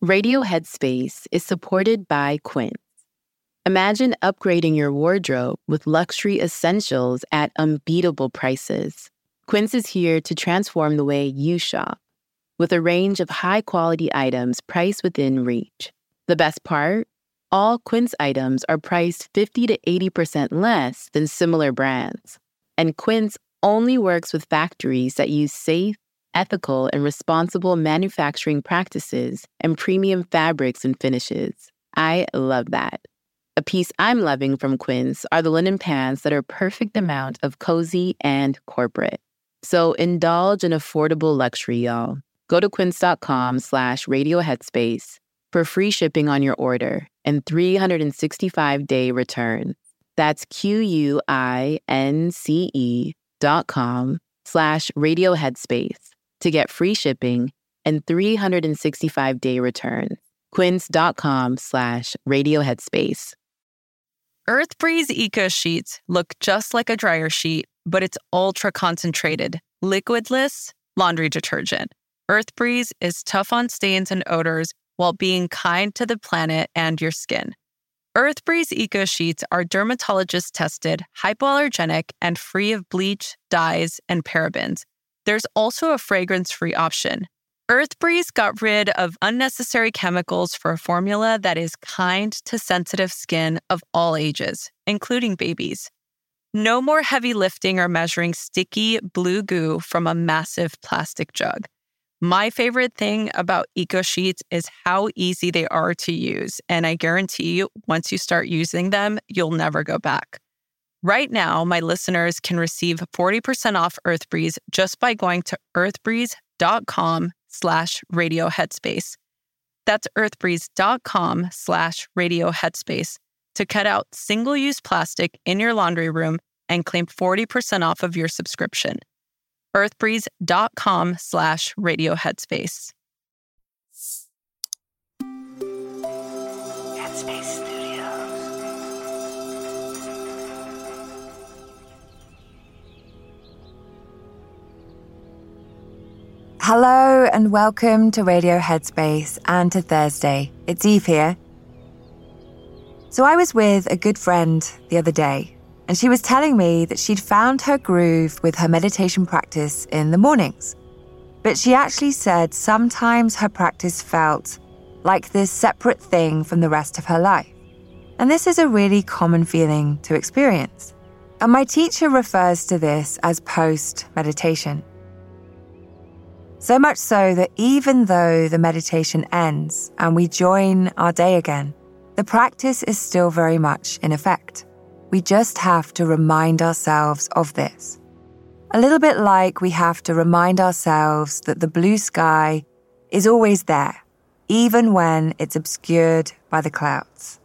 Radio Headspace is supported by Quince. Imagine upgrading your wardrobe with luxury essentials at unbeatable prices. Quince is here to transform the way you shop with a range of high quality items priced within reach. The best part? All Quince items are priced 50 to 80% less than similar brands. And Quince only works with factories that use safe, ethical, and responsible manufacturing practices and premium fabrics and finishes. I love that. A piece I'm loving from Quince are the linen pants that are perfect amount of cozy and corporate. So indulge in affordable luxury, y'all. Go to quince.com slash radioheadspace for free shipping on your order and 365-day return. That's Q-U-I-N-C-E dot com slash radioheadspace to get free shipping and 365-day return. quince.com slash radio radioheadspace. EarthBreeze Eco Sheets look just like a dryer sheet, but it's ultra concentrated, liquidless laundry detergent. EarthBreeze is tough on stains and odors while being kind to the planet and your skin. EarthBreeze Eco Sheets are dermatologist tested, hypoallergenic, and free of bleach, dyes, and parabens. There's also a fragrance free option. EarthBreeze got rid of unnecessary chemicals for a formula that is kind to sensitive skin of all ages, including babies. No more heavy lifting or measuring sticky blue goo from a massive plastic jug. My favorite thing about Eco Sheets is how easy they are to use. And I guarantee you, once you start using them, you'll never go back. Right now, my listeners can receive 40% off EarthBreeze just by going to earthbreeze.com slash radio headspace. That's earthbreeze.com slash radio headspace to cut out single use plastic in your laundry room and claim 40% off of your subscription. earthbreeze.com slash radio headspace. Headspace Hello and welcome to Radio Headspace and to Thursday. It's Eve here. So, I was with a good friend the other day, and she was telling me that she'd found her groove with her meditation practice in the mornings. But she actually said sometimes her practice felt like this separate thing from the rest of her life. And this is a really common feeling to experience. And my teacher refers to this as post meditation. So much so that even though the meditation ends and we join our day again, the practice is still very much in effect. We just have to remind ourselves of this. A little bit like we have to remind ourselves that the blue sky is always there, even when it's obscured by the clouds.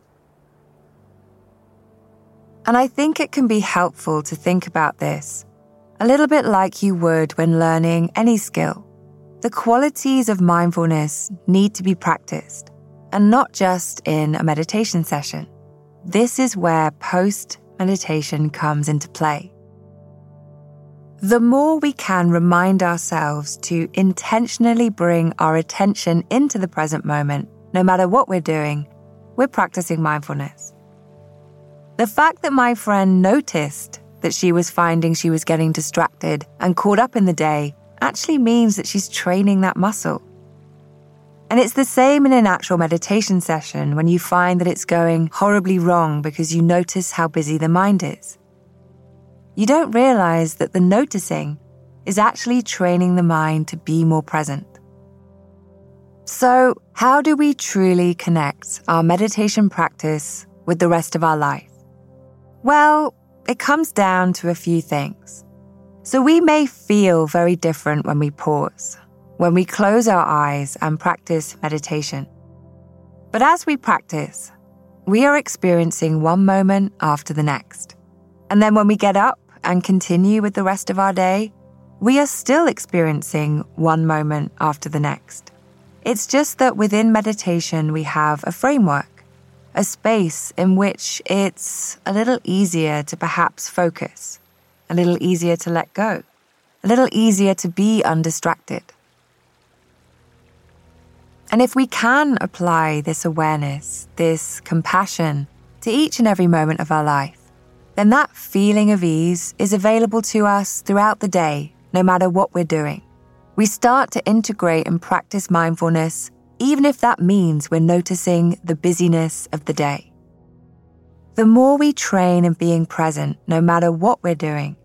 And I think it can be helpful to think about this a little bit like you would when learning any skill. The qualities of mindfulness need to be practiced, and not just in a meditation session. This is where post meditation comes into play. The more we can remind ourselves to intentionally bring our attention into the present moment, no matter what we're doing, we're practicing mindfulness. The fact that my friend noticed that she was finding she was getting distracted and caught up in the day actually means that she's training that muscle. And it's the same in a natural meditation session when you find that it's going horribly wrong because you notice how busy the mind is. You don't realize that the noticing is actually training the mind to be more present. So, how do we truly connect our meditation practice with the rest of our life? Well, it comes down to a few things. So we may feel very different when we pause, when we close our eyes and practice meditation. But as we practice, we are experiencing one moment after the next. And then when we get up and continue with the rest of our day, we are still experiencing one moment after the next. It's just that within meditation, we have a framework, a space in which it's a little easier to perhaps focus a little easier to let go, a little easier to be undistracted. And if we can apply this awareness, this compassion to each and every moment of our life, then that feeling of ease is available to us throughout the day, no matter what we're doing. We start to integrate and practice mindfulness, even if that means we're noticing the busyness of the day. The more we train in being present, no matter what we're doing,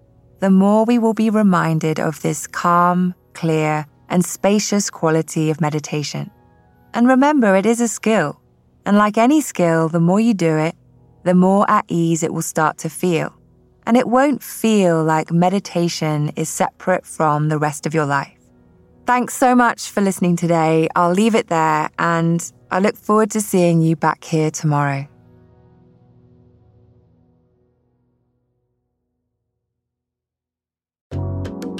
the more we will be reminded of this calm, clear, and spacious quality of meditation. And remember, it is a skill. And like any skill, the more you do it, the more at ease it will start to feel. And it won't feel like meditation is separate from the rest of your life. Thanks so much for listening today. I'll leave it there and I look forward to seeing you back here tomorrow.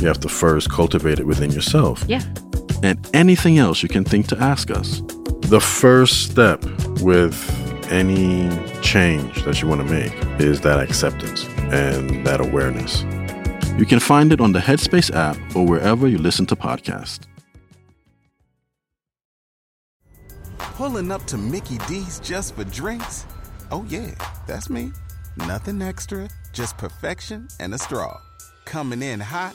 you have to first cultivate it within yourself. Yeah. And anything else you can think to ask us. The first step with any change that you want to make is that acceptance and that awareness. You can find it on the Headspace app or wherever you listen to podcasts. Pulling up to Mickey D's just for drinks? Oh, yeah, that's me. Nothing extra, just perfection and a straw. Coming in hot